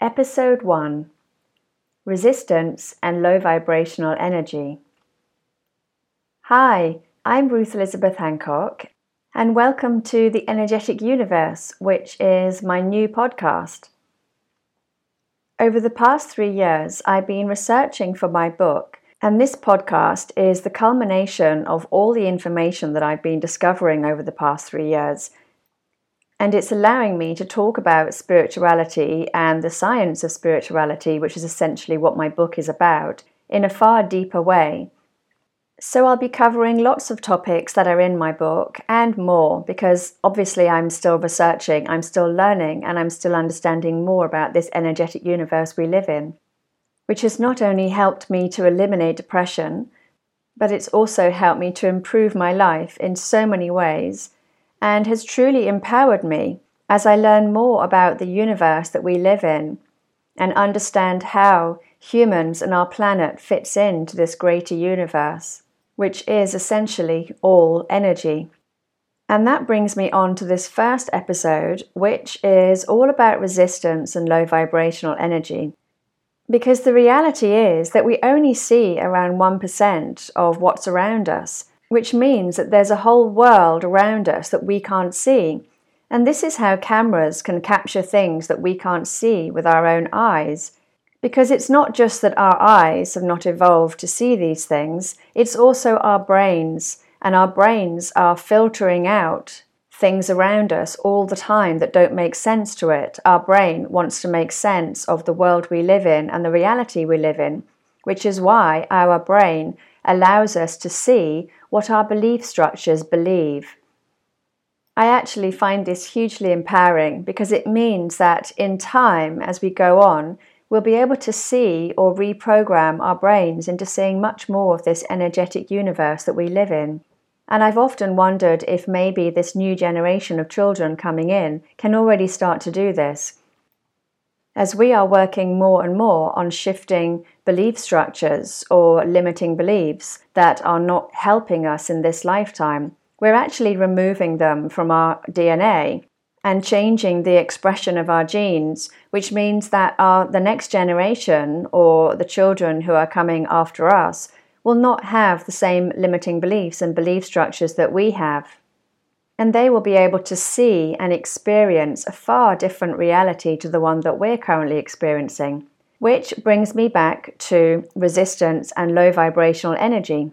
Episode 1 Resistance and Low Vibrational Energy. Hi, I'm Ruth Elizabeth Hancock, and welcome to The Energetic Universe, which is my new podcast. Over the past three years, I've been researching for my book, and this podcast is the culmination of all the information that I've been discovering over the past three years and it's allowing me to talk about spirituality and the science of spirituality, which is essentially what my book is about, in a far deeper way. So, I'll be covering lots of topics that are in my book and more because obviously I'm still researching, I'm still learning, and I'm still understanding more about this energetic universe we live in, which has not only helped me to eliminate depression, but it's also helped me to improve my life in so many ways and has truly empowered me as I learn more about the universe that we live in and understand how humans and our planet fits into this greater universe, which is essentially all energy. And that brings me on to this first episode, which is all about resistance and low vibrational energy. Because the reality is that we only see around 1% of what's around us, which means that there's a whole world around us that we can't see. And this is how cameras can capture things that we can't see with our own eyes. Because it's not just that our eyes have not evolved to see these things, it's also our brains, and our brains are filtering out things around us all the time that don't make sense to it. Our brain wants to make sense of the world we live in and the reality we live in, which is why our brain allows us to see what our belief structures believe. I actually find this hugely empowering because it means that in time, as we go on, we'll be able to see or reprogram our brains into seeing much more of this energetic universe that we live in. And I've often wondered if maybe this new generation of children coming in can already start to do this as we are working more and more on shifting belief structures or limiting beliefs that are not helping us in this lifetime, we're actually removing them from our DNA and changing the expression of our genes, which means that our, the next generation or the children who are coming after us will not have the same limiting beliefs and belief structures that we have and they will be able to see and experience a far different reality to the one that we're currently experiencing. Which brings me back to resistance and low vibrational energy.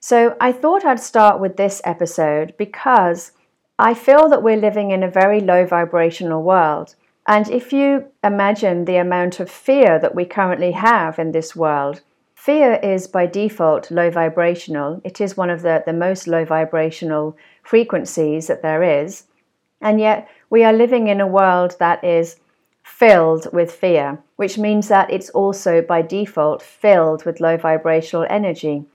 So, I thought I'd start with this episode because I feel that we're living in a very low vibrational world. And if you imagine the amount of fear that we currently have in this world, fear is by default low vibrational. It is one of the, the most low vibrational frequencies that there is. And yet we are living in a world that is filled with fear, which means that it's also by default filled with low vibrational energy.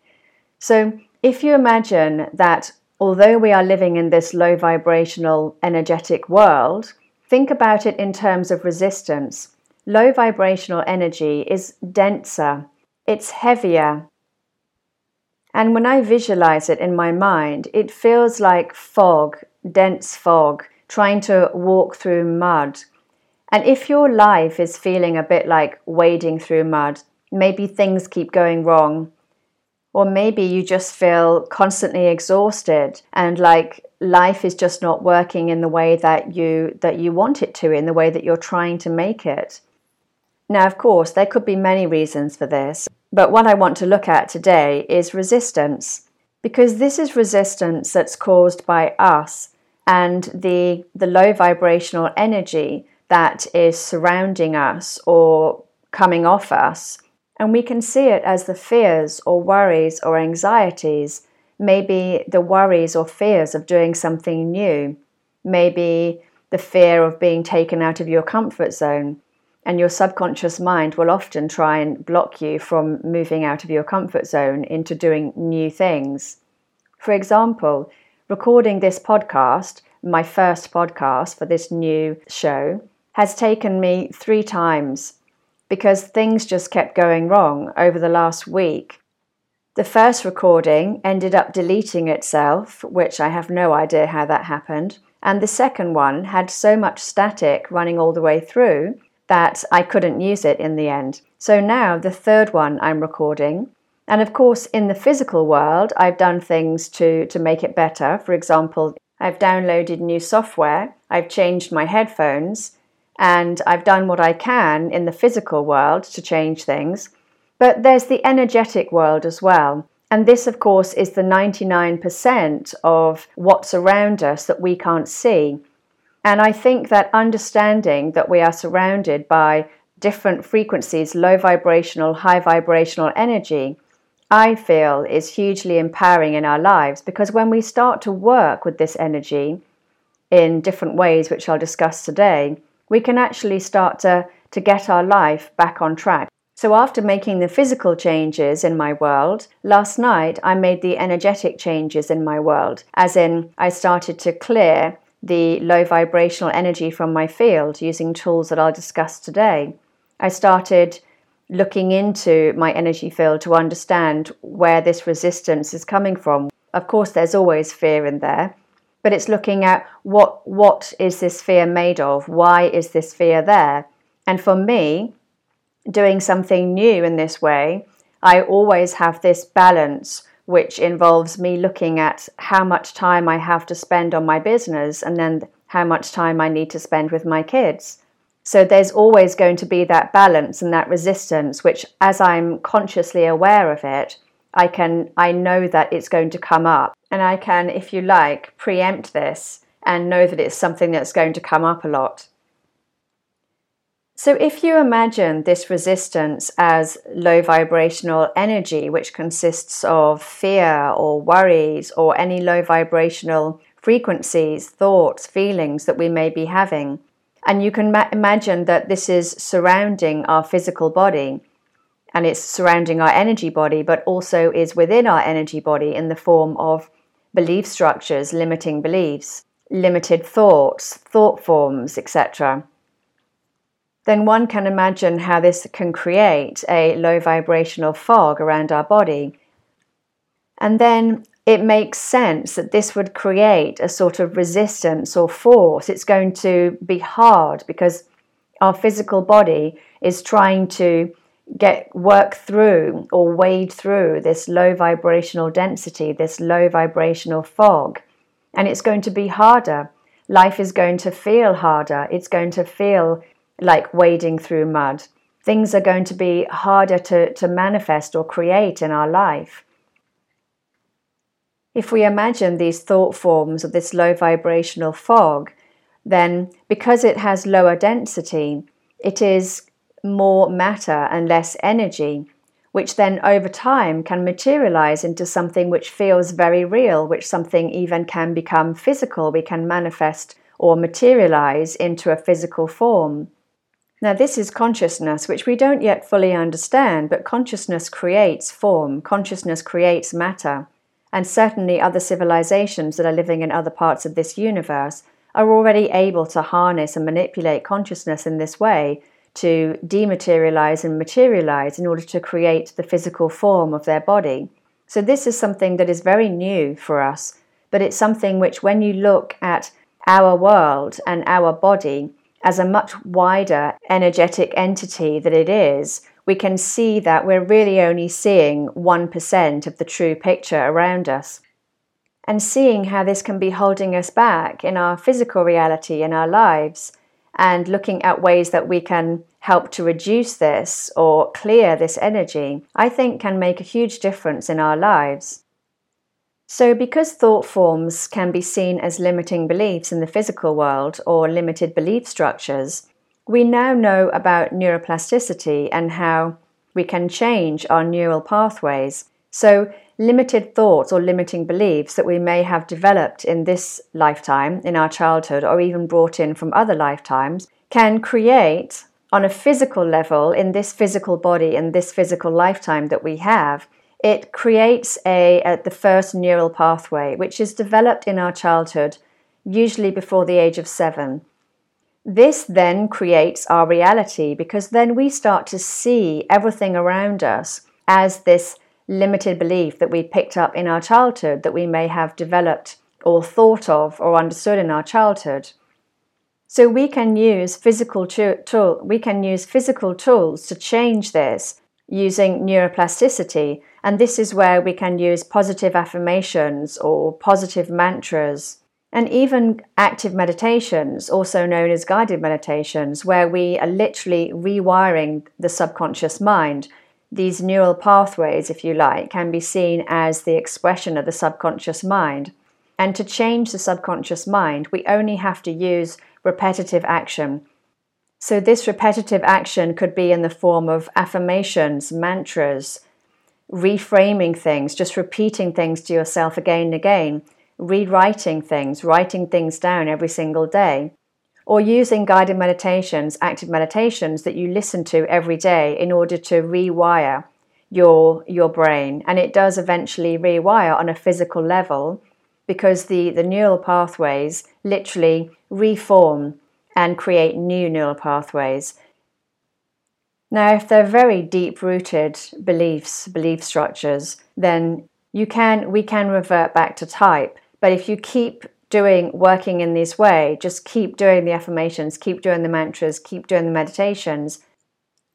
So if you imagine that although we are living in this low vibrational energetic world, think about it in terms of resistance. Low vibrational energy is denser, it's heavier, and when I visualize it in my mind, it feels like fog, dense fog, trying to walk through mud. And if your life is feeling a bit like wading through mud, maybe things keep going wrong, or maybe you just feel constantly exhausted and like life is just not working in the way that you that you want it to in the way that you're trying to make it now of course there could be many reasons for this but what I want to look at today is resistance, because this is resistance that's caused by us and the, the low vibrational energy that is surrounding us or coming off us. And we can see it as the fears or worries or anxieties, maybe the worries or fears of doing something new, maybe the fear of being taken out of your comfort zone, and your subconscious mind will often try and block you from moving out of your comfort zone into doing new things. For example, recording this podcast, my first podcast for this new show, has taken me three times because things just kept going wrong over the last week. The first recording ended up deleting itself, which I have no idea how that happened. And the second one had so much static running all the way through that I couldn't use it in the end. So now the third one I'm recording. And of course, in the physical world, I've done things to, to make it better. For example, I've downloaded new software, I've changed my headphones, and I've done what I can in the physical world to change things. But there's the energetic world as well. And this, of course, is the 99% of what's around us that we can't see. And I think that understanding that we are surrounded by different frequencies, low vibrational, high vibrational energy, I feel is hugely empowering in our lives because when we start to work with this energy in different ways, which I'll discuss today, we can actually start to, to get our life back on track. So, after making the physical changes in my world, last night I made the energetic changes in my world, as in, I started to clear the low vibrational energy from my field using tools that I'll discuss today. I started looking into my energy field to understand where this resistance is coming from. Of course, there's always fear in there, but it's looking at what what is this fear made of? Why is this fear there? And for me, doing something new in this way, I always have this balance which involves me looking at how much time I have to spend on my business and then how much time I need to spend with my kids. So there's always going to be that balance and that resistance, which as I'm consciously aware of it, I can I know that it's going to come up. And I can, if you like, preempt this and know that it's something that's going to come up a lot. So, if you imagine this resistance as low vibrational energy, which consists of fear or worries or any low vibrational frequencies, thoughts, feelings that we may be having, and you can ma- imagine that this is surrounding our physical body and it's surrounding our energy body, but also is within our energy body in the form of belief structures, limiting beliefs, limited thoughts, thought forms, etc. Then one can imagine how this can create a low vibrational fog around our body. And then it makes sense that this would create a sort of resistance or force. It's going to be hard because our physical body is trying to get work through or wade through this low vibrational density, this low vibrational fog. And it's going to be harder. Life is going to feel harder. It's going to feel like wading through mud. Things are going to be harder to, to manifest or create in our life. If we imagine these thought forms of this low vibrational fog, then because it has lower density, it is more matter and less energy, which then over time can materialize into something which feels very real, which something even can become physical, we can manifest or materialize into a physical form. Now, this is consciousness, which we don't yet fully understand, but consciousness creates form, consciousness creates matter and certainly other civilizations that are living in other parts of this universe are already able to harness and manipulate consciousness in this way to dematerialize and materialize in order to create the physical form of their body. So, this is something that is very new for us, but it's something which, when you look at our world and our body as a much wider energetic entity that it is, we can see that we're really only seeing 1% of the true picture around us. And seeing how this can be holding us back in our physical reality in our lives, and looking at ways that we can help to reduce this or clear this energy, I think can make a huge difference in our lives. So, because thought forms can be seen as limiting beliefs in the physical world or limited belief structures, we now know about neuroplasticity and how we can change our neural pathways. So, limited thoughts or limiting beliefs that we may have developed in this lifetime, in our childhood, or even brought in from other lifetimes, can create on a physical level, in this physical body, in this physical lifetime that we have, it creates a, the first neural pathway, which is developed in our childhood, usually before the age of seven. This then creates our reality because then we start to see everything around us as this limited belief that we picked up in our childhood that we may have developed or thought of or understood in our childhood. So we can use physical tool, we can use physical tools to change this using neuroplasticity. And this is where we can use positive affirmations or positive mantras and even active meditations, also known as guided meditations, where we are literally rewiring the subconscious mind. These neural pathways, if you like, can be seen as the expression of the subconscious mind. And to change the subconscious mind, we only have to use repetitive action. So, this repetitive action could be in the form of affirmations, mantras, reframing things, just repeating things to yourself again and again rewriting things, writing things down every single day, or using guided meditations, active meditations that you listen to every day in order to rewire your your brain. And it does eventually rewire on a physical level because the the neural pathways literally reform and create new neural pathways now if they're very deep rooted beliefs belief structures then you can we can revert back to type but if you keep doing working in this way, just keep doing the affirmations, keep doing the mantras, keep doing the meditations,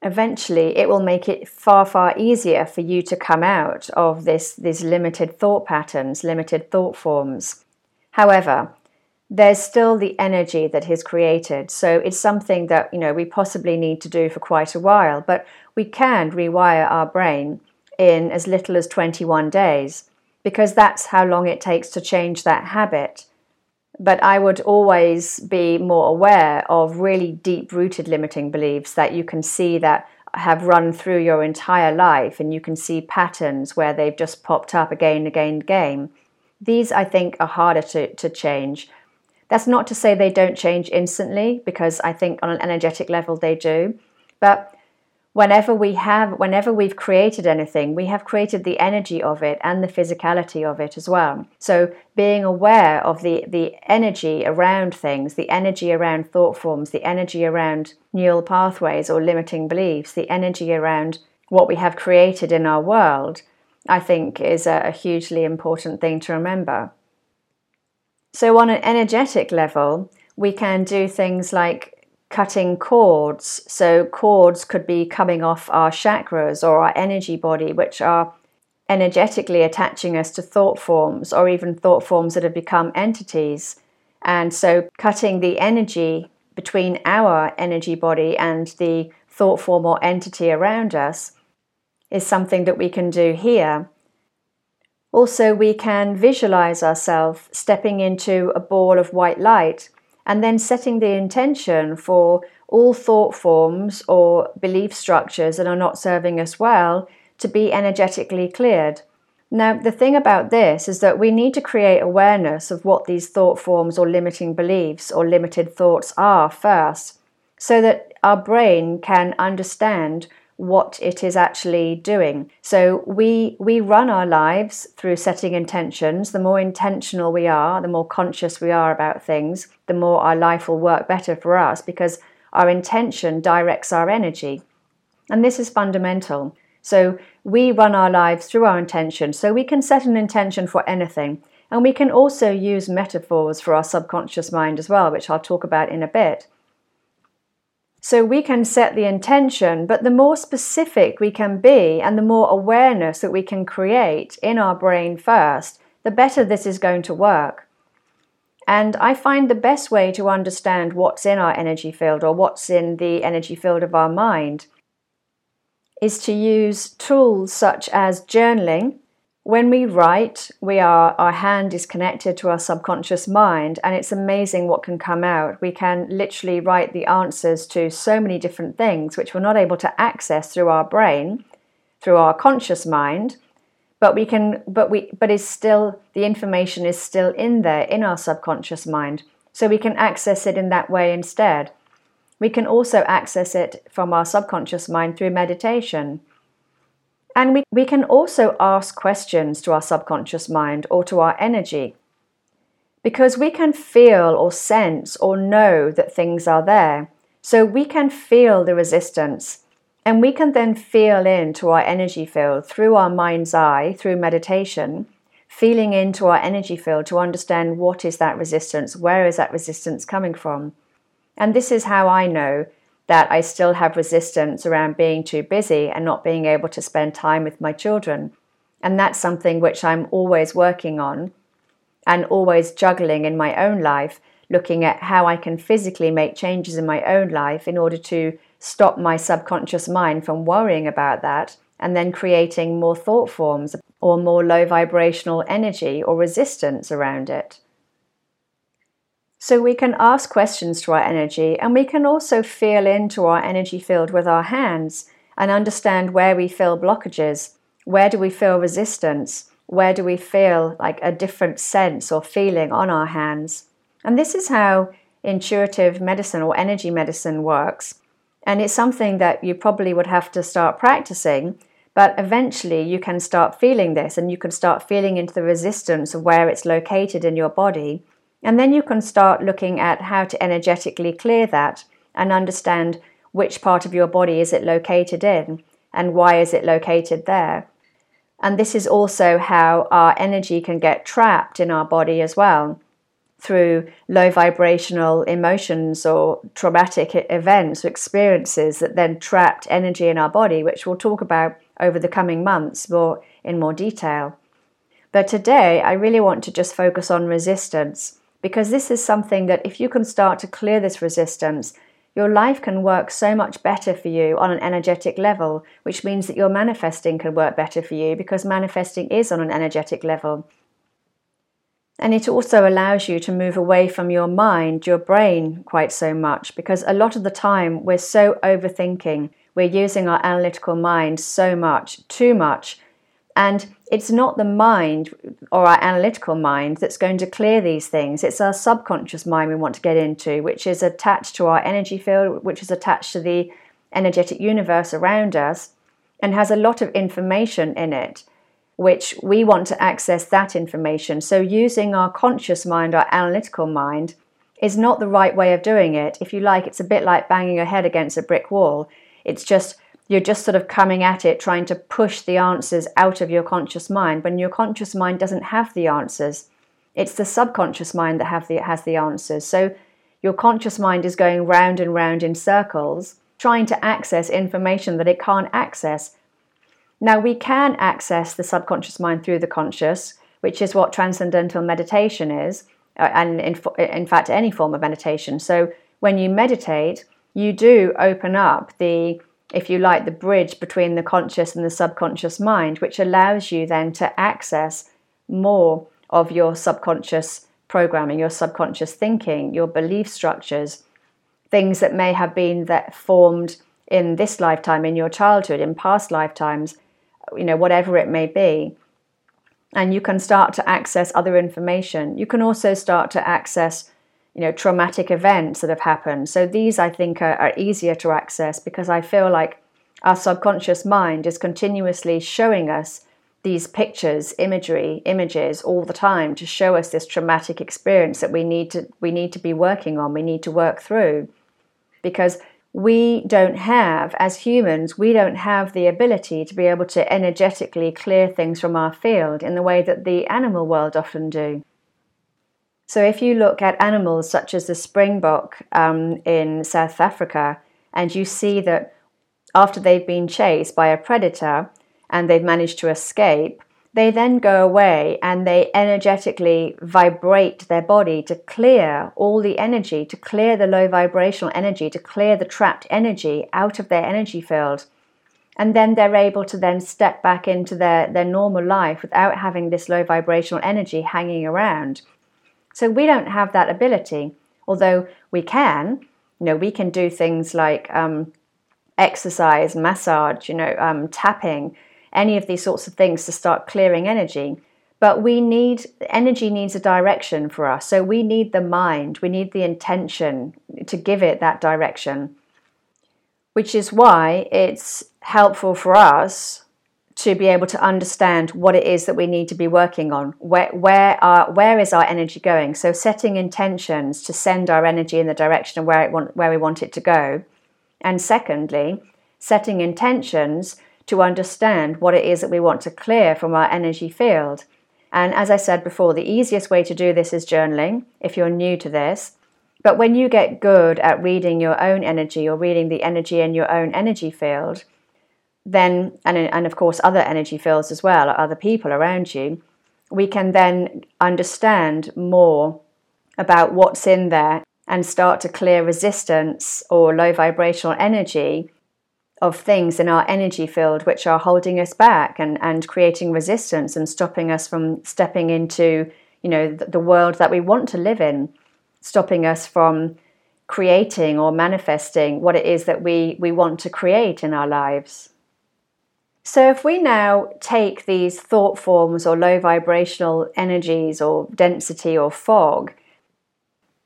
eventually it will make it far far easier for you to come out of this these limited thought patterns, limited thought forms. However, there's still the energy that he's created. So it's something that, you know, we possibly need to do for quite a while, but we can rewire our brain in as little as 21 days because that's how long it takes to change that habit. But I would always be more aware of really deep rooted limiting beliefs that you can see that have run through your entire life and you can see patterns where they've just popped up again again again. These, I think, are harder to, to change. That's not to say they don't change instantly, because I think on an energetic level they do. But whenever we have whenever we've created anything we have created the energy of it and the physicality of it as well so being aware of the the energy around things the energy around thought forms the energy around neural pathways or limiting beliefs the energy around what we have created in our world i think is a, a hugely important thing to remember so on an energetic level we can do things like cutting cords. So, cords could be coming off our chakras or our energy body, which are energetically attaching us to thought forms or even thought forms that have become entities. And so, cutting the energy between our energy body and the thought form or entity around us is something that we can do here. Also, we can visualize ourselves stepping into a ball of white light and then setting the intention for all thought forms or belief structures that are not serving us well to be energetically cleared. Now, the thing about this is that we need to create awareness of what these thought forms or limiting beliefs or limited thoughts are first, so that our brain can understand what it is actually doing. So we we run our lives through setting intentions. The more intentional we are, the more conscious we are about things, the more our life will work better for us because our intention directs our energy. And this is fundamental. So we run our lives through our intention. So we can set an intention for anything. And we can also use metaphors for our subconscious mind as well, which I'll talk about in a bit. So we can set the intention, but the more specific we can be and the more awareness that we can create in our brain first, the better this is going to work. And I find the best way to understand what's in our energy field or what's in the energy field of our mind is to use tools such as journaling, when we write, we are our hand is connected to our subconscious mind, and it's amazing what can come out. We can literally write the answers to so many different things which we're not able to access through our brain, through our conscious mind. But we can, but we, but is still the information is still in there in our subconscious mind, so we can access it in that way instead. We can also access it from our subconscious mind through meditation. And we, we can also ask questions to our subconscious mind or to our energy because we can feel or sense or know that things are there. So we can feel the resistance and we can then feel into our energy field through our mind's eye, through meditation, feeling into our energy field to understand what is that resistance, where is that resistance coming from. And this is how I know that I still have resistance around being too busy and not being able to spend time with my children. And that's something which I'm always working on and always juggling in my own life, looking at how I can physically make changes in my own life in order to stop my subconscious mind from worrying about that and then creating more thought forms or more low vibrational energy or resistance around it. So we can ask questions to our energy and we can also feel into our energy field with our hands and understand where we feel blockages, where do we feel resistance, where do we feel like a different sense or feeling on our hands. And this is how intuitive medicine or energy medicine works. And it's something that you probably would have to start practicing, but eventually you can start feeling this and you can start feeling into the resistance of where it's located in your body and then you can start looking at how to energetically clear that and understand which part of your body is it located in and why is it located there. And this is also how our energy can get trapped in our body as well through low vibrational emotions or traumatic events or experiences that then trapped energy in our body, which we'll talk about over the coming months more in more detail. But today I really want to just focus on resistance because this is something that if you can start to clear this resistance, your life can work so much better for you on an energetic level, which means that your manifesting can work better for you because manifesting is on an energetic level. And it also allows you to move away from your mind, your brain, quite so much, because a lot of the time we're so overthinking. We're using our analytical mind so much, too much, and it's not the mind or our analytical mind that's going to clear these things. It's our subconscious mind we want to get into, which is attached to our energy field, which is attached to the energetic universe around us, and has a lot of information in it, which we want to access that information. So, using our conscious mind, our analytical mind, is not the right way of doing it. If you like, it's a bit like banging your head against a brick wall. It's just you're just sort of coming at it trying to push the answers out of your conscious mind. When your conscious mind doesn't have the answers it's the subconscious mind that have the, has the answers. So your conscious mind is going round and round in circles trying to access information that it can't access. Now we can access the subconscious mind through the conscious which is what transcendental meditation is uh, and in, in fact any form of meditation. So when you meditate you do open up the if you like, the bridge between the conscious and the subconscious mind, which allows you then to access more of your subconscious programming, your subconscious thinking, your belief structures, things that may have been that formed in this lifetime, in your childhood, in past lifetimes, you know, whatever it may be. And you can start to access other information. You can also start to access you know traumatic events that have happened. So these i think are, are, easier to access because i feel like our subconscious mind is continuously showing us these pictures imagery images all the time to show us this traumatic experience that we need to we need to be working on we need to work through. Because we don't have as humans we don't have the ability to be able to energetically clear things from our field in the way that the animal world often do so, if you look at animals such as the springbok um, in South Africa, and you see that after they've been chased by a predator and they've managed to escape, they then go away and they energetically vibrate their body to clear all the energy, to clear the low vibrational energy, to clear the trapped energy out of their energy field. And then they're able to then step back into their, their normal life without having this low vibrational energy hanging around. So we don't have that ability, although we can. You know, we can do things like um, exercise, massage, you know, um, tapping, any of these sorts of things to start clearing energy. But we need energy needs a direction for us. So we need the mind, we need the intention to give it that direction, which is why it's helpful for us to be able to understand what it is that we need to be working on. Where where are where is our energy going? So setting intentions to send our energy in the direction of where it want where we want it to go. And secondly, setting intentions to understand what it is that we want to clear from our energy field. And as I said before, the easiest way to do this is journaling if you're new to this. But when you get good at reading your own energy or reading the energy in your own energy field, then, and, and of course, other energy fields as well, other people around you, we can then understand more about what's in there and start to clear resistance or low vibrational energy of things in our energy field which are holding us back and, and creating resistance and stopping us from stepping into you know the, the world that we want to live in stopping us from creating or manifesting what it is that we, we want to create in our lives. So, if we now take these thought forms or low vibrational energies or density or fog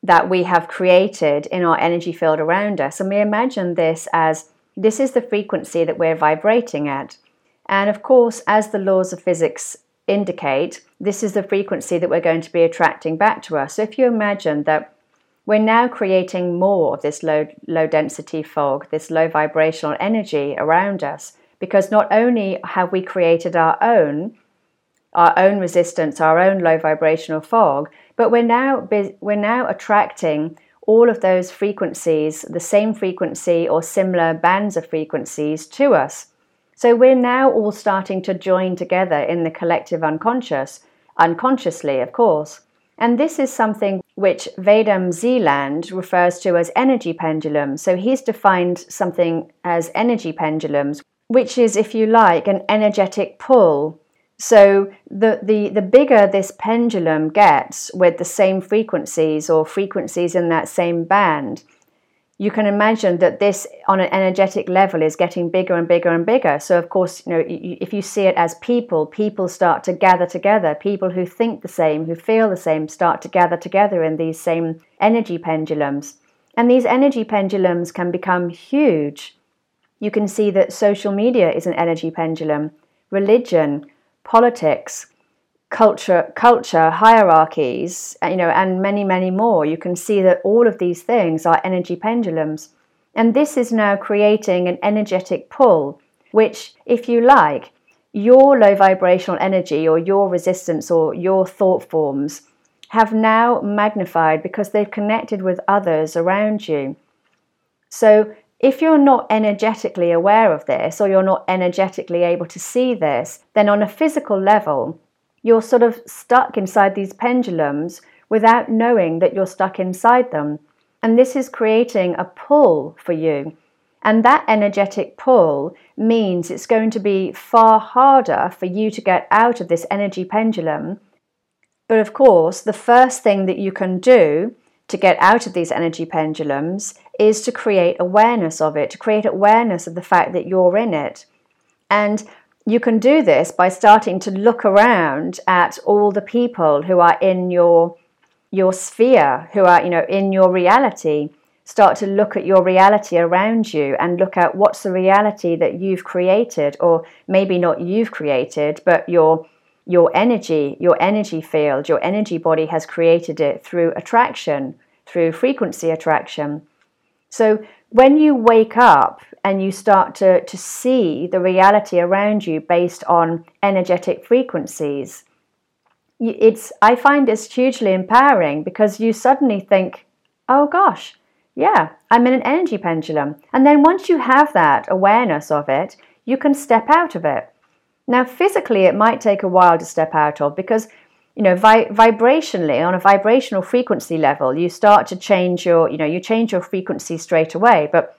that we have created in our energy field around us, and we imagine this as this is the frequency that we're vibrating at. And of course, as the laws of physics indicate, this is the frequency that we're going to be attracting back to us. So if you imagine that we're now creating more of this low, low density fog, this low vibrational energy around us, because not only have we created our own, our own resistance, our own low vibrational fog, but we're now we're now attracting all of those frequencies, the same frequency or similar bands of frequencies to us. So we're now all starting to join together in the collective unconscious, unconsciously, of course. And this is something which Vadim Zeland refers to as energy pendulums. So he's defined something as energy pendulums, which is, if you like, an energetic pull. So the, the, the bigger this pendulum gets with the same frequencies or frequencies in that same band, you can imagine that this on an energetic level is getting bigger and bigger and bigger. So of course you know if you see it as people people start to gather together. People who think the same who feel the same start to gather together in these same energy pendulums. And these energy pendulums can become huge you can see that social media is an energy pendulum. Religion politics culture culture hierarchies uh, you know and many many more. You can see that all of these things are energy pendulums. And this is now creating an energetic pull which if you like your low vibrational energy or your resistance or your thought forms have now magnified because they've connected with others around you. So if you're not energetically aware of this or you're not energetically able to see this then on a physical level you're sort of stuck inside these pendulums without knowing that you're stuck inside them. And this is creating a pull for you. And that energetic pull means it's going to be far harder for you to get out of this energy pendulum. But of course, the first thing that you can do to get out of these energy pendulums is to create awareness of it, to create awareness of the fact that you're in it. And you can do this by starting to look around at all the people who are in your your sphere who are you know in your reality start to look at your reality around you and look at what's the reality that you've created or maybe not you've created but your your energy your energy field your energy body has created it through attraction through frequency attraction so when you wake up and you start to, to see the reality around you based on energetic frequencies, it's I find it's hugely empowering because you suddenly think, oh gosh, yeah, I'm in an energy pendulum. And then once you have that awareness of it, you can step out of it. Now, physically, it might take a while to step out of because you know vi- vibrationally on a vibrational frequency level you start to change your you know you change your frequency straight away. But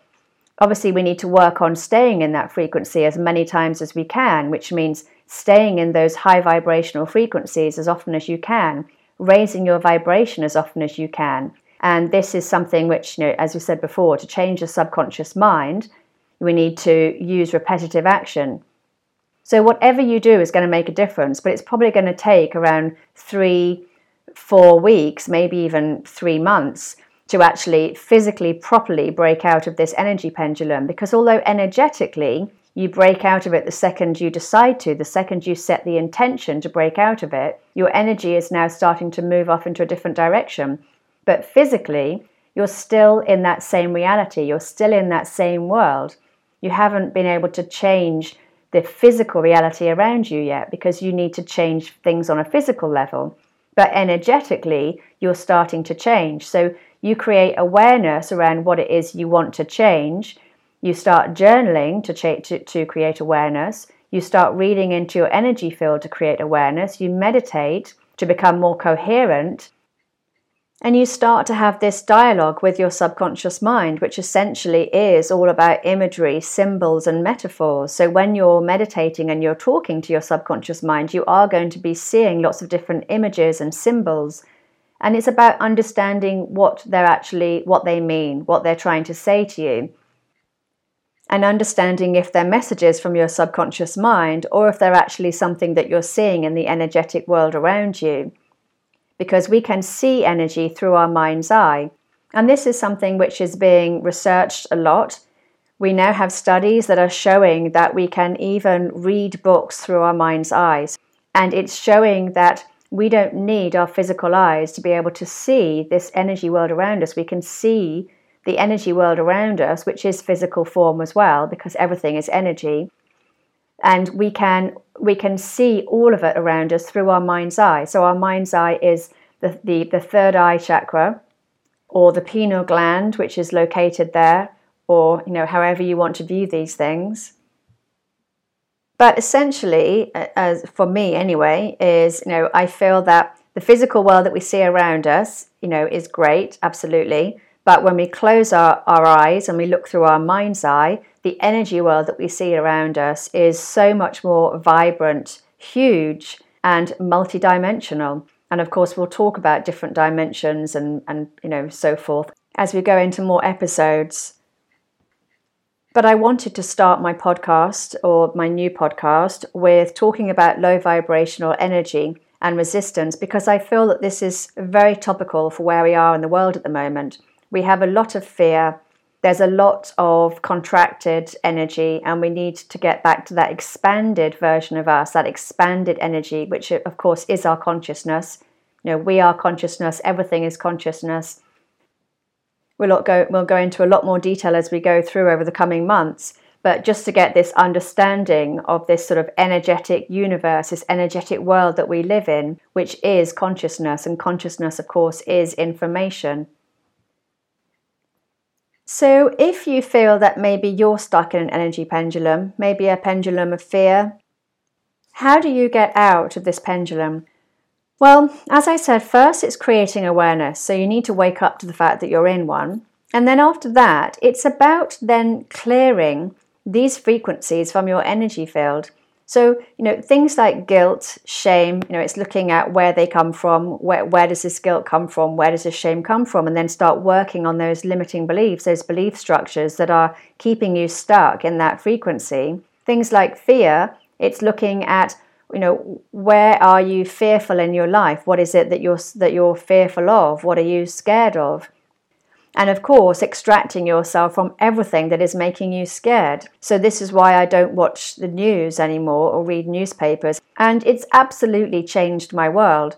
obviously we need to work on staying in that frequency as many times as we can which means staying in those high vibrational frequencies as often as you can raising your vibration as often as you can. And this is something which you know as we said before to change the subconscious mind we need to use repetitive action so, whatever you do is going to make a difference, but it's probably going to take around three, four weeks, maybe even three months to actually physically, properly break out of this energy pendulum. Because although energetically you break out of it the second you decide to, the second you set the intention to break out of it, your energy is now starting to move off into a different direction. But physically, you're still in that same reality, you're still in that same world. You haven't been able to change the physical reality around you yet because you need to change things on a physical level. But energetically, you're starting to change. So you create awareness around what it is you want to change. You start journaling to, to, to create awareness. You start reading into your energy field to create awareness. You meditate to become more coherent and you start to have this dialogue with your subconscious mind, which essentially is all about imagery, symbols, and metaphors. So when you're meditating and you're talking to your subconscious mind, you are going to be seeing lots of different images and symbols. And it's about understanding what they're actually, what they mean, what they're trying to say to you. And understanding if they're messages from your subconscious mind or if they're actually something that you're seeing in the energetic world around you because we can see energy through our mind's eye. And this is something which is being researched a lot. We now have studies that are showing that we can even read books through our mind's eyes. And it's showing that we don't need our physical eyes to be able to see this energy world around us. We can see the energy world around us, which is physical form as well, because everything is energy. And we can we can see all of it around us through our mind's eye. So our mind's eye is the, the, the third eye chakra or the pineal gland, which is located there, or you know, however you want to view these things. But essentially, as for me anyway, is you know, I feel that the physical world that we see around us, you know, is great, absolutely. But when we close our, our eyes and we look through our mind's eye, the energy world that we see around us is so much more vibrant, huge, and multidimensional. And of course, we'll talk about different dimensions and, and you know so forth as we go into more episodes. But I wanted to start my podcast or my new podcast with talking about low vibrational energy and resistance because I feel that this is very topical for where we are in the world at the moment. We have a lot of fear, there's a lot of contracted energy, and we need to get back to that expanded version of us, that expanded energy, which of course is our consciousness. You know, we are consciousness, everything is consciousness. We'll go, we'll go into a lot more detail as we go through over the coming months, but just to get this understanding of this sort of energetic universe, this energetic world that we live in, which is consciousness, and consciousness, of course, is information. So, if you feel that maybe you're stuck in an energy pendulum, maybe a pendulum of fear, how do you get out of this pendulum? Well, as I said, first it's creating awareness. So, you need to wake up to the fact that you're in one. And then after that, it's about then clearing these frequencies from your energy field. So, you know, things like guilt, shame, you know, it's looking at where they come from, where, where does this guilt come from, where does this shame come from, and then start working on those limiting beliefs, those belief structures that are keeping you stuck in that frequency. Things like fear, it's looking at you know where are you fearful in your life? What is it that you're that you're fearful of? What are you scared of and of course, extracting yourself from everything that is making you scared. So, this is why I don't watch the news anymore or read newspapers, and it's absolutely changed my world.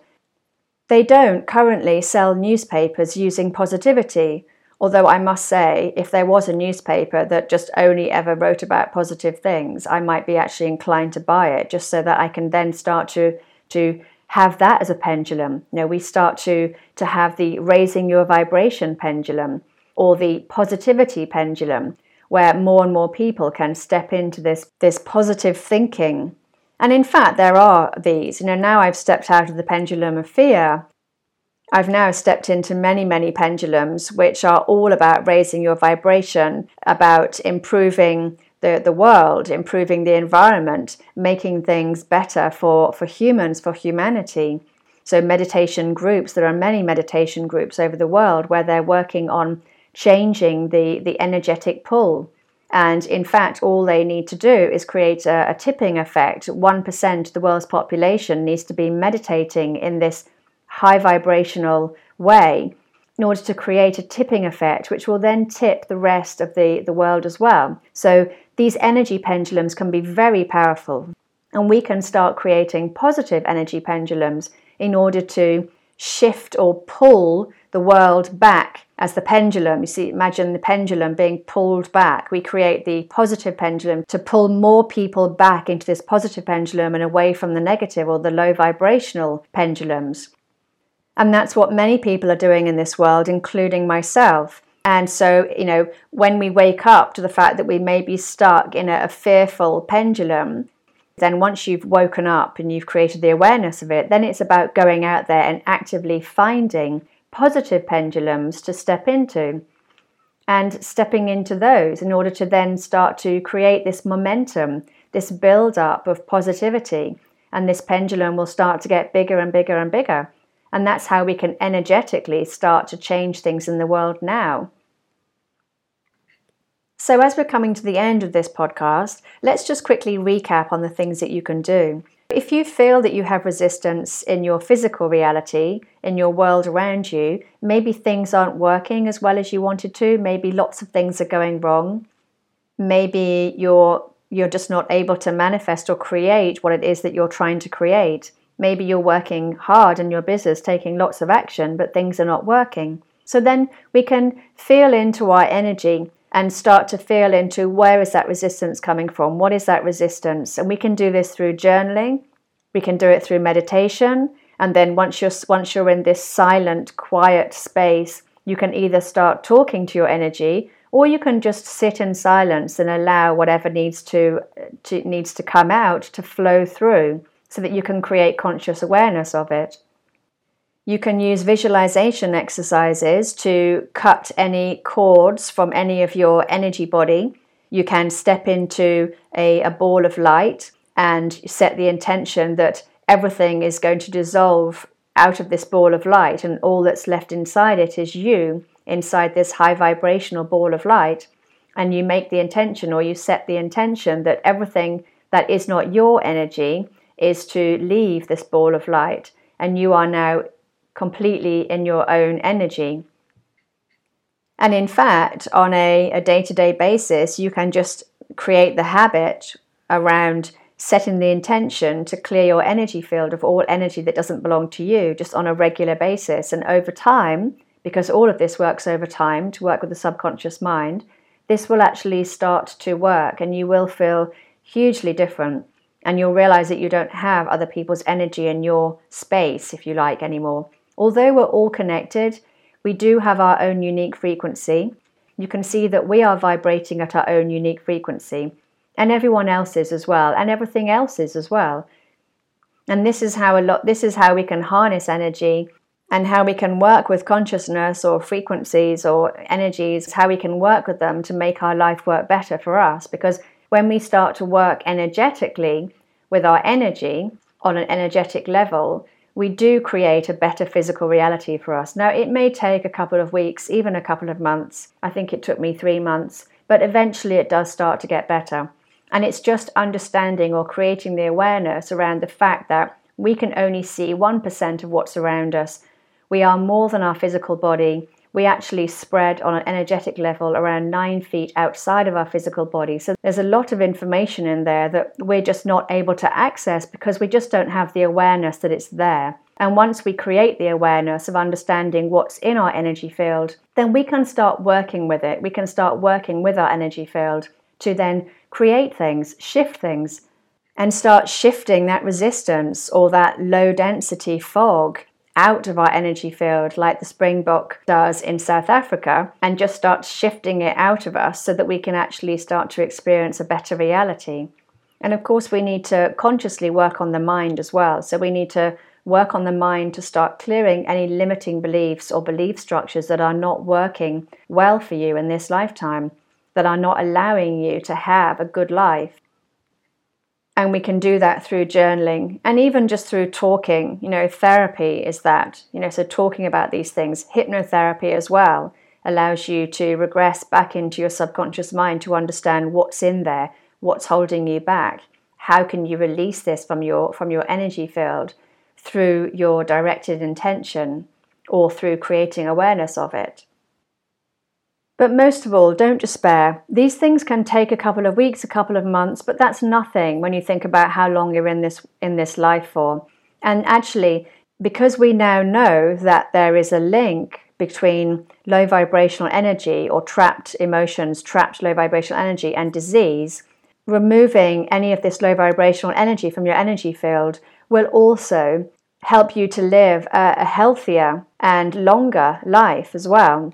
They don't currently sell newspapers using positivity, although I must say, if there was a newspaper that just only ever wrote about positive things, I might be actually inclined to buy it just so that I can then start to, to have that as a pendulum. You know, we start to, to have the raising your vibration pendulum or the positivity pendulum, where more and more people can step into this, this positive thinking. And in fact, there are these. You know, now I've stepped out of the pendulum of fear. I've now stepped into many, many pendulums which are all about raising your vibration, about improving the, the world, improving the environment, making things better for, for humans, for humanity. So, meditation groups, there are many meditation groups over the world where they're working on changing the, the energetic pull. And in fact, all they need to do is create a, a tipping effect. 1% of the world's population needs to be meditating in this high vibrational way in order to create a tipping effect, which will then tip the rest of the, the world as well. So these energy pendulums can be very powerful, and we can start creating positive energy pendulums in order to shift or pull the world back as the pendulum. You see, imagine the pendulum being pulled back. We create the positive pendulum to pull more people back into this positive pendulum and away from the negative or the low vibrational pendulums. And that's what many people are doing in this world, including myself. And so, you know, when we wake up to the fact that we may be stuck in a, a, fearful pendulum, then once you've woken up and you've created the awareness of it, then it's about going out there and actively finding positive pendulums to step into and stepping into those in order to then start to create this momentum, this build up of positivity. And this pendulum will start to get bigger and bigger and bigger. And that's how we can energetically start to change things in the world now. So, as we're coming to the end of this podcast, let's just quickly recap on the things that you can do. If you feel that you have resistance in your physical reality, in your world around you, maybe things aren't working as well as you wanted to, maybe lots of things are going wrong, maybe you're you're just not able to manifest or create what it is that you're trying to create. Maybe you're working hard in your business, taking lots of action, but things are not working. So then we can feel into our energy and start to feel into where is that resistance coming from? What is that resistance? And we can do this through journaling. We can do it through meditation. And then once you're once you're in this silent, quiet space, you can either start talking to your energy or you can just sit in silence and allow whatever needs to, to needs to come out to flow through so that you can create conscious awareness of it. You can use visualization exercises to cut any cords from any of your energy body. You can step into a, a ball of light and set the intention that everything is going to dissolve out of this ball of light, and all that's left inside it is you inside this high vibrational ball of light. And you make the intention or you set the intention that everything that is not your energy is to leave this ball of light, and you are now completely in your own energy. And in fact, on a day to day basis, you can just create the habit around setting the intention to clear your energy field of all energy that doesn't belong to you just on a regular basis. And over time, because all of this works over time to work with the subconscious mind, this will actually start to work and you will feel hugely different. And you'll realize that you don't have other people's energy in your space, if you like, anymore. Although we're all connected, we do have our own unique frequency. You can see that we are vibrating at our own unique frequency, and everyone else is as well, and everything else is as well. And this is how a lot this is how we can harness energy and how we can work with consciousness or frequencies or energies, how we can work with them to make our life work better for us. Because when we start to work energetically with our energy on an energetic level, we do create a better physical reality for us. Now, it may take a couple of weeks, even a couple of months. I think it took me three months, but eventually it does start to get better. And it's just understanding or creating the awareness around the fact that we can only see 1% of what's around us. We are more than our physical body we actually spread on an energetic level around nine feet outside of our physical body. So there's a lot of information in there that we're just not able to access because we just don't have the awareness that it's there. And once we create the awareness of understanding what's in our energy field, then we can start working with it. We can start working with our energy field to then create things, shift things, and start shifting that resistance or that low density fog out of our energy field, like the springbok does in South Africa, and just start shifting it out of us so that we can actually start to experience a better reality. And of course, we need to consciously work on the mind as well. So we need to work on the mind to start clearing any limiting beliefs or belief structures that are not working well for you in this lifetime, that are not allowing you to have a good life. And we can do that through journaling and even just through talking. You know, therapy is that, you know, so talking about these things. Hypnotherapy as well allows you to regress back into your subconscious mind to understand what's in there, what's holding you back. How can you release this from your from your energy field through your directed intention or through creating awareness of it? But most of all, don't despair. These things can take a couple of weeks, a couple of months, but that's nothing when you think about how long you're in this in this life for. And actually, because we now know that there is a link between low vibrational energy or trapped emotions, trapped low vibrational energy and disease, removing any of this low vibrational energy from your energy field will also help you to live a, a healthier and longer life as well.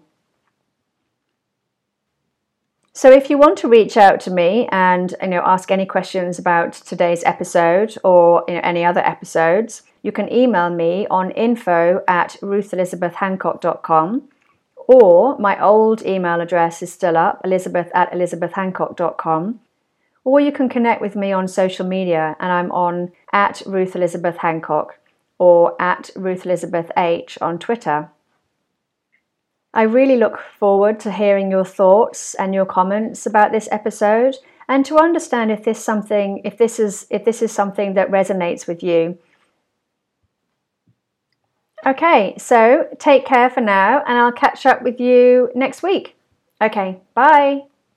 So if you want to reach out to me and you know ask any questions about today's episode or you know, any other episodes, you can email me on info at ruthelizabethhancock.com or my old email address is still up, elizabeth at elizabethhancock.com. Or you can connect with me on social media and I'm on at Ruth Elizabeth Hancock or at Ruth Elizabeth H on Twitter. I really look forward to hearing your thoughts and your comments about this episode and to understand if this something if this is if this is something that resonates with you. Okay, so take care for now and I'll catch up with you next week. Okay, bye.